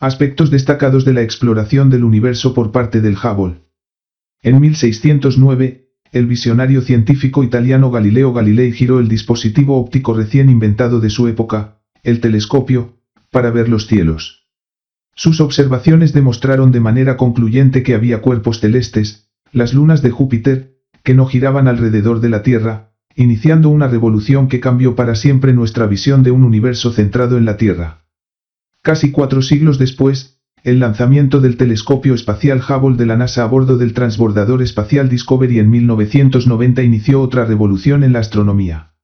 Aspectos destacados de la exploración del universo por parte del Hubble. En 1609, el visionario científico italiano Galileo Galilei giró el dispositivo óptico recién inventado de su época, el telescopio, para ver los cielos. Sus observaciones demostraron de manera concluyente que había cuerpos celestes, las lunas de Júpiter, que no giraban alrededor de la Tierra, iniciando una revolución que cambió para siempre nuestra visión de un universo centrado en la Tierra. Casi cuatro siglos después, el lanzamiento del telescopio espacial Hubble de la NASA a bordo del transbordador espacial Discovery en 1990 inició otra revolución en la astronomía.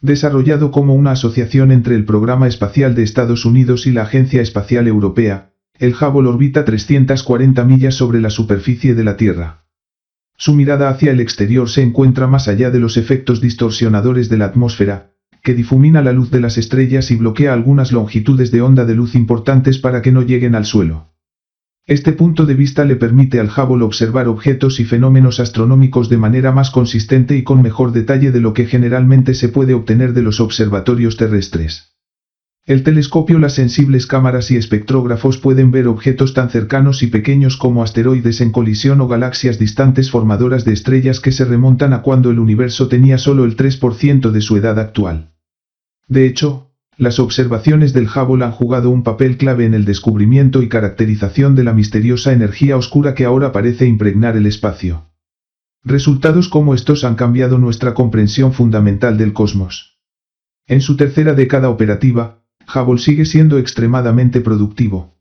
Desarrollado como una asociación entre el Programa Espacial de Estados Unidos y la Agencia Espacial Europea, el Hubble orbita 340 millas sobre la superficie de la Tierra. Su mirada hacia el exterior se encuentra más allá de los efectos distorsionadores de la atmósfera, que difumina la luz de las estrellas y bloquea algunas longitudes de onda de luz importantes para que no lleguen al suelo. Este punto de vista le permite al Hubble observar objetos y fenómenos astronómicos de manera más consistente y con mejor detalle de lo que generalmente se puede obtener de los observatorios terrestres. El telescopio, las sensibles cámaras y espectrógrafos pueden ver objetos tan cercanos y pequeños como asteroides en colisión o galaxias distantes formadoras de estrellas que se remontan a cuando el universo tenía solo el 3% de su edad actual. De hecho, las observaciones del Hubble han jugado un papel clave en el descubrimiento y caracterización de la misteriosa energía oscura que ahora parece impregnar el espacio. Resultados como estos han cambiado nuestra comprensión fundamental del cosmos. En su tercera década operativa, Hubble sigue siendo extremadamente productivo.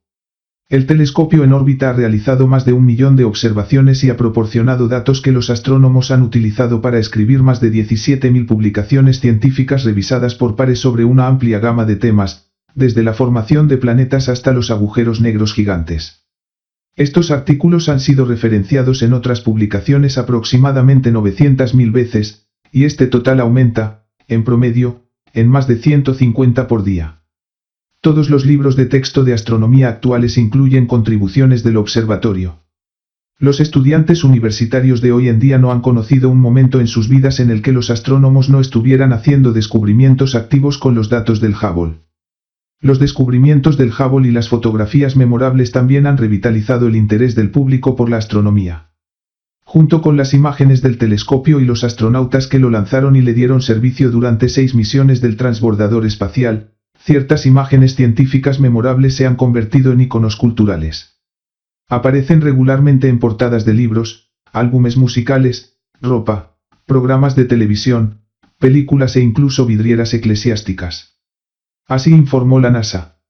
El telescopio en órbita ha realizado más de un millón de observaciones y ha proporcionado datos que los astrónomos han utilizado para escribir más de 17.000 publicaciones científicas revisadas por pares sobre una amplia gama de temas, desde la formación de planetas hasta los agujeros negros gigantes. Estos artículos han sido referenciados en otras publicaciones aproximadamente 900.000 veces, y este total aumenta, en promedio, en más de 150 por día. Todos los libros de texto de astronomía actuales incluyen contribuciones del observatorio. Los estudiantes universitarios de hoy en día no han conocido un momento en sus vidas en el que los astrónomos no estuvieran haciendo descubrimientos activos con los datos del Hubble. Los descubrimientos del Hubble y las fotografías memorables también han revitalizado el interés del público por la astronomía. Junto con las imágenes del telescopio y los astronautas que lo lanzaron y le dieron servicio durante seis misiones del transbordador espacial, ciertas imágenes científicas memorables se han convertido en iconos culturales. Aparecen regularmente en portadas de libros, álbumes musicales, ropa, programas de televisión, películas e incluso vidrieras eclesiásticas. Así informó la NASA.